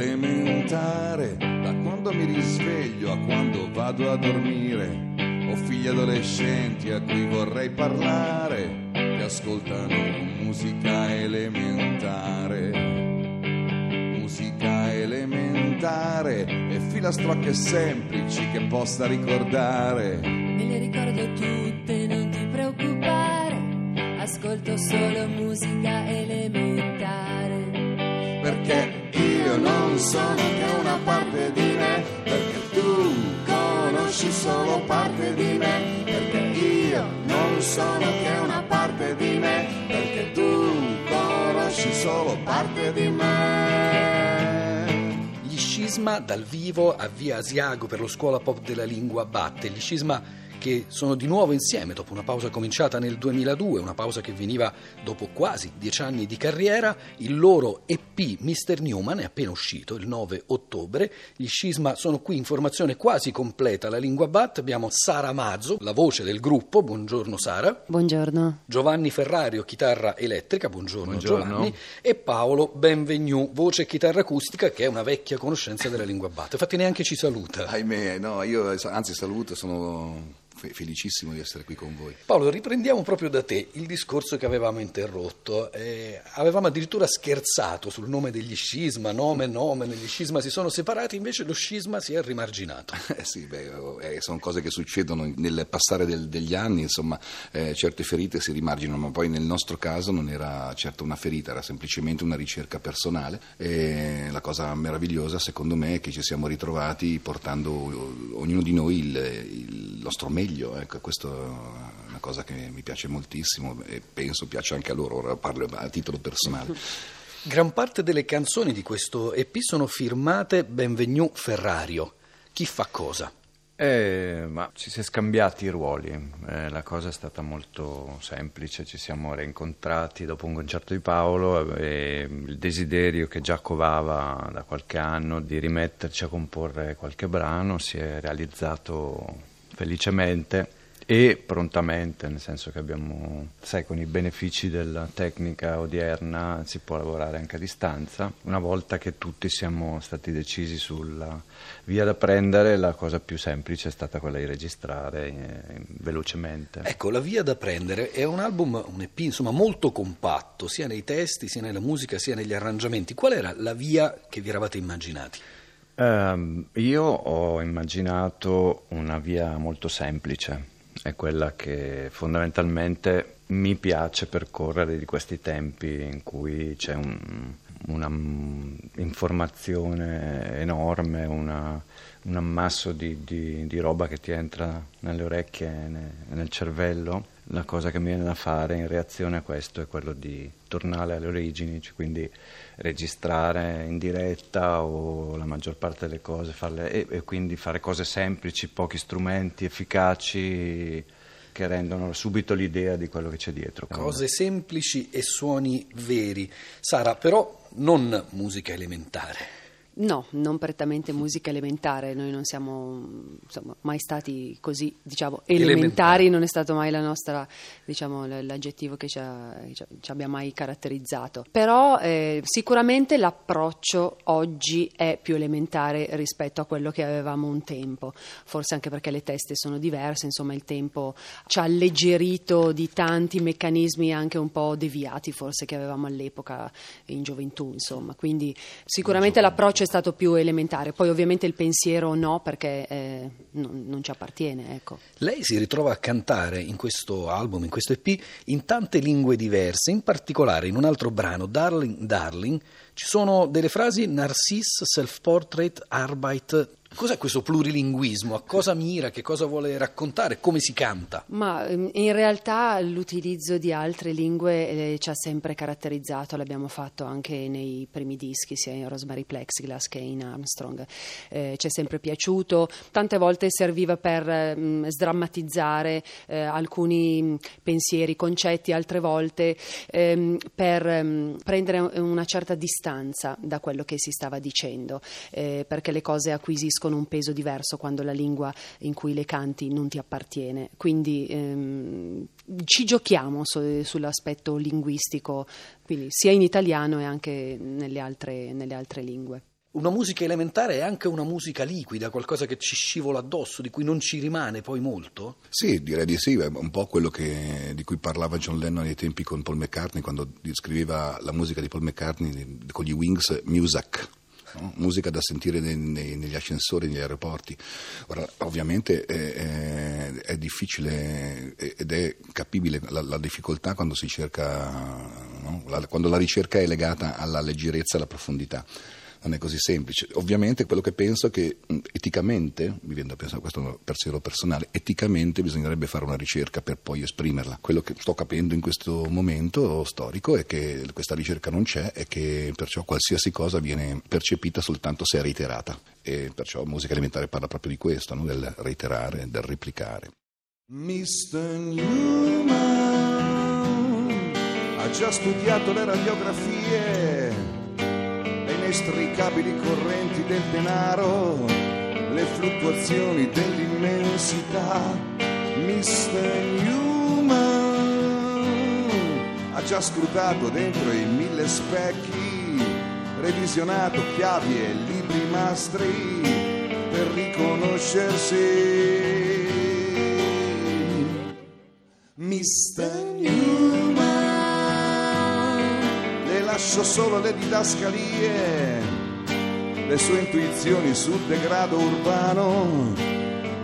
elementare, da quando mi risveglio a quando vado a dormire. Ho figli adolescenti a cui vorrei parlare, che ascoltano musica elementare. Musica elementare e filastrocche semplici che possa ricordare. Me le ricordo tutte, non ti preoccupare. Ascolto solo musica elementare. perché io non sono che una parte di me, perché tu conosci solo parte di me, perché io non sono che una parte di me, perché tu conosci solo parte di me. Gli Scisma dal vivo a Via Asiago per lo Scuola Pop della Lingua Batte. Gli Scisma che sono di nuovo insieme dopo una pausa cominciata nel 2002, una pausa che veniva dopo quasi dieci anni di carriera. Il loro EP Mr. Newman è appena uscito il 9 ottobre. Gli Scisma sono qui in formazione quasi completa alla Lingua Batte. Abbiamo Sara Mazzo, la voce del gruppo. Buongiorno Sara. Buongiorno. Giovanni Ferrario, chitarra elettrica, buongiorno, Buongiorno. Giovanni, e Paolo Benvenu, voce e chitarra acustica, che è una vecchia conoscenza della lingua batte. Infatti neanche ci saluta. Ahimè, no, io anzi saluto, sono felicissimo di essere qui con voi. Paolo, riprendiamo proprio da te il discorso che avevamo interrotto. Eh, avevamo addirittura scherzato sul nome degli scisma, nome, nome, gli scisma si sono separati, invece lo scisma si è rimarginato. Eh sì, beh, eh, sono cose che succedono nel passare del- degli anni, insomma, eh, certe ferite si rimarginano, ma poi nel nostro caso non era certo una ferita, era semplicemente una ricerca personale. E la cosa meravigliosa, secondo me, è che ci siamo ritrovati portando eh, ognuno di noi il, il nostro meglio. Ecco, questo è una cosa che mi piace moltissimo e penso piace anche a loro, ora parlo a titolo personale. Gran parte delle canzoni di questo EP sono firmate Benvenu Ferrario. Chi fa cosa? Eh, ma ci si è scambiati i ruoli, Eh, la cosa è stata molto semplice, ci siamo rincontrati dopo un concerto di Paolo e il desiderio che già covava da qualche anno di rimetterci a comporre qualche brano si è realizzato felicemente e prontamente, nel senso che abbiamo, sai, con i benefici della tecnica odierna si può lavorare anche a distanza. Una volta che tutti siamo stati decisi sulla via da prendere, la cosa più semplice è stata quella di registrare eh, velocemente. Ecco, La via da prendere è un album, un EP, insomma, molto compatto, sia nei testi, sia nella musica, sia negli arrangiamenti. Qual era la via che vi eravate immaginati? Ehm, io ho immaginato una via molto semplice, è quella che fondamentalmente mi piace percorrere di questi tempi in cui c'è un- una informazione enorme, una- un ammasso di, di- di roba che ti entra nelle orecchie e nel cervello. La cosa che mi viene da fare in reazione a questo è quello di tornare alle origini, cioè quindi registrare in diretta o la maggior parte delle cose, farle, e, e quindi fare cose semplici, pochi strumenti efficaci che rendono subito l'idea di quello che c'è dietro. Cose semplici e suoni veri. Sara, però non musica elementare. No, non prettamente musica elementare, noi non siamo insomma, mai stati così, diciamo, Elementari. elementari, non è stato mai la nostra, diciamo, l'aggettivo che ci, ha- che ci ha- ci abbia mai caratterizzato. Però eh, sicuramente l'approccio oggi è più elementare rispetto a quello che avevamo un tempo, forse anche perché le teste sono diverse, insomma il tempo ci ha alleggerito di tanti meccanismi anche un po' deviati forse che avevamo all'epoca in gioventù, insomma, quindi sicuramente l'approccio è stato più elementare, poi ovviamente il pensiero no perché eh, non, non ci appartiene, ecco. Lei si ritrova a cantare in questo album, in questo EP, in tante lingue diverse, in particolare in un altro brano, Darling, Darling, ci sono delle frasi Narciss, Self-Portrait, Arbeit. Cos'è questo plurilinguismo? A cosa mira? Che cosa vuole raccontare? Come si canta? Ma ehm, in realtà l'utilizzo di altre lingue eh, ci ha sempre caratterizzato, l'abbiamo fatto anche nei primi dischi, sia in Rosemary Plexiglass che in Armstrong. Eh, ci è sempre piaciuto, tante volte serviva per ehm, sdrammatizzare eh, alcuni mh, pensieri, concetti, altre volte ehm, per ehm, prendere una certa distanza da quello che si stava dicendo, eh, perché le cose acquisiscono un peso diverso quando la lingua in cui le canti non ti appartiene. Quindi ehm, ci giochiamo su- sull'aspetto linguistico, quindi sia in italiano e anche nelle altre, nelle altre lingue. Una musica elementare è anche una musica liquida, qualcosa che ci scivola addosso, di cui non ci rimane poi molto? Sì, direi di sì, è un po' quello che, di cui parlava John Lennon ai tempi con Paul McCartney, quando scriveva la musica di Paul McCartney con gli Wings, Music. No? musica da sentire nei, nei, negli ascensori, negli aeroporti. Ora, ovviamente è, è, difficile ed è capibile la, la difficoltà quando si cerca, no? la, quando la ricerca è legata alla leggerezza e alla profondità non è così semplice. Ovviamente quello che penso è che eticamente, mi viene da pensare questo è pensiero personale, eticamente bisognerebbe fare una ricerca per poi esprimerla. Quello che sto capendo in questo momento storico è che questa ricerca non c'è e che perciò qualsiasi cosa viene percepita soltanto se è reiterata. E perciò musica elementare parla proprio di questo, no? del reiterare, del replicare. Mr. Newman ha già studiato le radiografie inestricabili correnti del denaro, le fluttuazioni dell'immensità. Mr. Newman ha già scrutato dentro i mille specchi, revisionato chiavi e libri mastri per riconoscersi. Mr. lascio solo le didascalie, le sue intuizioni sul degrado urbano,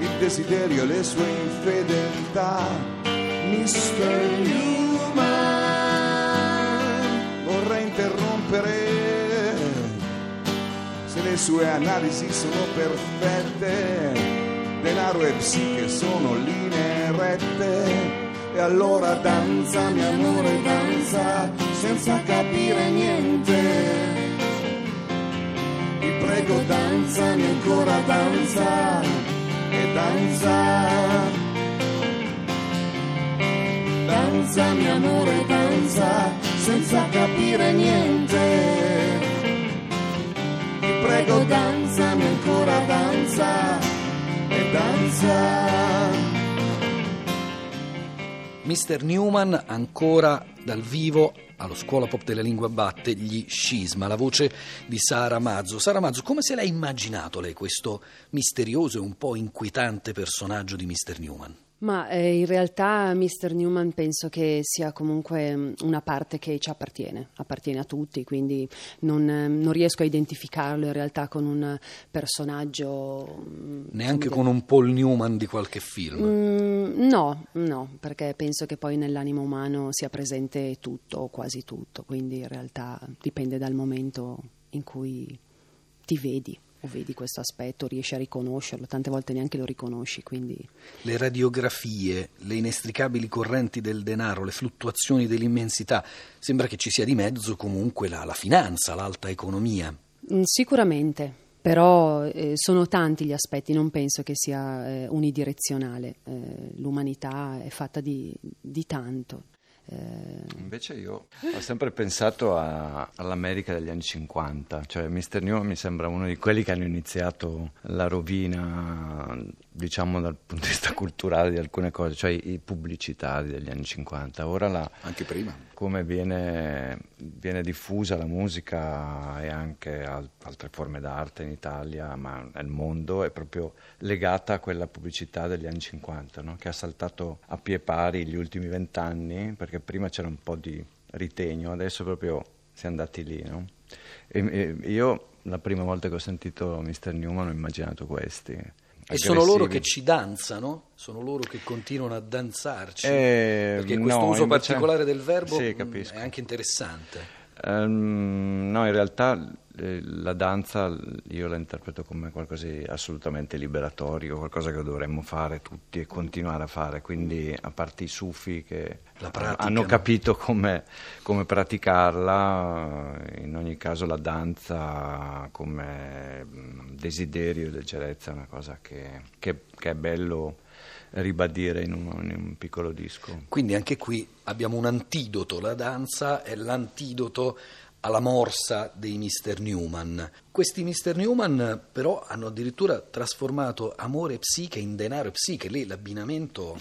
il desiderio e le sue infedeltà. Mr. Newman, vorrei interrompere se le sue analisi sono perfette, denaro e psiche sono linee rette e allora danza, mio amore, danza, senza capire niente. Ti prego, danzami ancora, danza, e danza. Danza, mio amore, danza, senza capire niente. Ti prego, danzami ancora, danza, e danza. Mr. Newman ancora dal vivo allo Scuola Pop della Lingua Batte gli Scisma, la voce di Sara Mazzo. Sara Mazzo, come se l'ha immaginato lei questo misterioso e un po' inquietante personaggio di Mr. Newman? Ma eh, in realtà Mr. Newman penso che sia comunque mm, una parte che ci appartiene, appartiene a tutti, quindi non, eh, non riesco a identificarlo in realtà con un personaggio. Mm, Neanche con un Paul Newman di qualche film? Mm, no, no, perché penso che poi nell'animo umano sia presente tutto o quasi tutto, quindi in realtà dipende dal momento in cui ti vedi o vedi questo aspetto, riesci a riconoscerlo, tante volte neanche lo riconosci. Quindi... Le radiografie, le inestricabili correnti del denaro, le fluttuazioni dell'immensità, sembra che ci sia di mezzo comunque la, la finanza, l'alta economia. Mm, sicuramente. Però eh, sono tanti gli aspetti, non penso che sia eh, unidirezionale. Eh, l'umanità è fatta di, di tanto. Eh... Invece io ho sempre pensato a, all'America degli anni 50, cioè Mr. New mi sembra uno di quelli che hanno iniziato la rovina, diciamo dal punto di vista culturale di alcune cose, cioè i pubblicitari degli anni 50. Ora la, Anche prima. Come viene, viene diffusa la musica e anche al, altre forme d'arte in Italia, ma nel mondo, è proprio legata a quella pubblicità degli anni 50, no? che ha saltato a pie pari gli ultimi vent'anni, perché perché prima c'era un po' di ritegno, adesso proprio si è andati lì. No? E, e io la prima volta che ho sentito Mr. Newman ho immaginato questi. E sono loro che ci danzano? Sono loro che continuano a danzarci? Eh, Perché questo no, uso invece... particolare del verbo sì, è anche interessante. Um, no, in realtà eh, la danza io la interpreto come qualcosa di assolutamente liberatorio, qualcosa che dovremmo fare tutti e continuare a fare, quindi a parte i sufi che hanno capito come, come, praticarla, in ogni caso la danza come desiderio e leggerezza è una cosa che, che, che è bello ribadire in un, in un, piccolo disco. Quindi anche qui abbiamo un antidoto, la danza è l'antidoto alla morsa dei Mr. Newman. Questi Mr. Newman però hanno addirittura trasformato amore e psiche in denaro e psiche, lì l'abbinamento,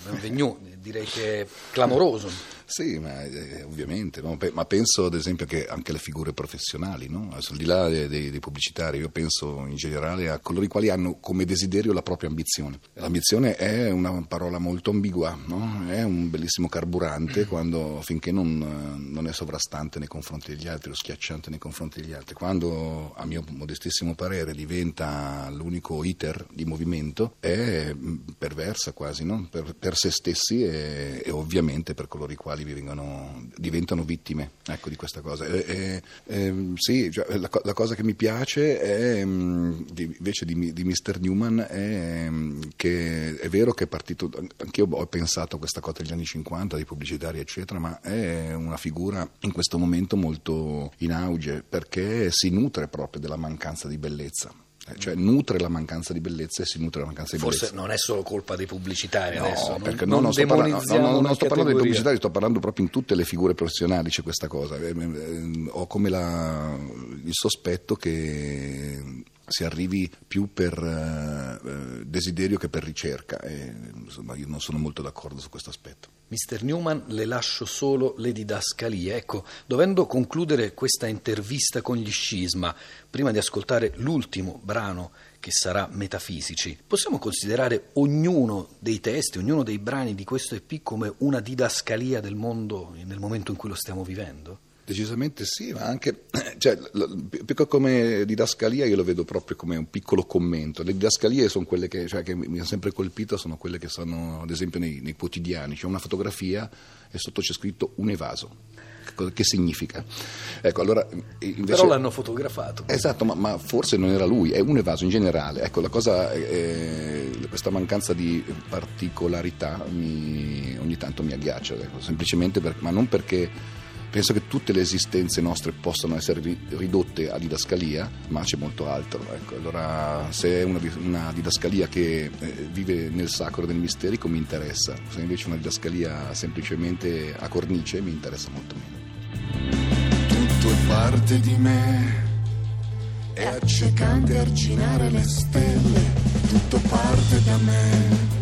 direi che è clamoroso. Sì, ma eh, ovviamente, no? Pe- ma penso ad esempio che anche le figure professionali, no? Al di là dei, dei- pubblicitari, io penso in generale a coloro i quali hanno come desiderio la propria ambizione. L'ambizione è una parola molto ambigua, no? è un bellissimo carburante quando, finché non, non è sovrastante nei confronti degli altri o schiacciante nei confronti degli altri. Quando, a mio modestissimo parere, diventa l'unico iter di movimento, è mh, perversa quasi, no? per, per se stessi e, e ovviamente per coloro i quali vengono, diventano vittime ecco, di questa cosa. E- e- ehm, sì, cioè, la, la cosa che mi piace è, di- invece di, di Mr. Newman è mh, che è vero che è partito, anch'io ho pensato a questa cosa degli anni 50, dei pubblicitari eccetera, ma è una figura in questo momento molto in auge perché si nutre proprio della mancanza di bellezza. Eh, Cioè nutre la mancanza di bellezza e si nutre la mancanza di Forse bellezza. non è solo colpa dei pubblicitari adesso. non- perché non no, no, sto parlando, no, no, no, una sto parlando dei pubblicitari, sto parlando proprio in tutte le figure professionali c'è questa cosa. Eh, eh, Ho come la- il sospetto che si arrivi più per eh, eh, desiderio che per ricerca e insomma io non sono molto d'accordo su questo aspetto. Mr. Newman, le lascio solo le didascalie. Ecco, dovendo concludere questa intervista con gli scisma, prima di ascoltare l'ultimo brano che sarà Metafisici, possiamo considerare ognuno dei testi, ognuno dei brani di questo EP come una didascalia del mondo nel momento in cui lo stiamo vivendo? Decisamente sì, ma anche cioè, l- più che come didascalia io lo vedo proprio come un piccolo commento. Le didascalie sono quelle che, cioè, che mi hanno sempre colpito, sono quelle che sono ad esempio nei, nei quotidiani, c'è una fotografia e sotto c'è scritto un evaso. Che, significa? Ecco, allora invece... Però l'hanno fotografato. Esatto, ma, ma forse non era lui, è un evaso in generale. Ecco, la cosa, eh, questa mancanza di particolarità mi- ogni tanto mi agghiaccia, ecco, semplicemente per- ma non perché penso che tutte le esistenze nostre possano essere ri- ridotte a didascalia, ma c'è molto altro. Ecco, allora, se è una, una didascalia che eh, vive nel sacro del misterico mi interessa, se invece è una didascalia semplicemente a cornice mi interessa molto meno. tutto è parte di me. È accecante arginare le stelle, tutto parte da me.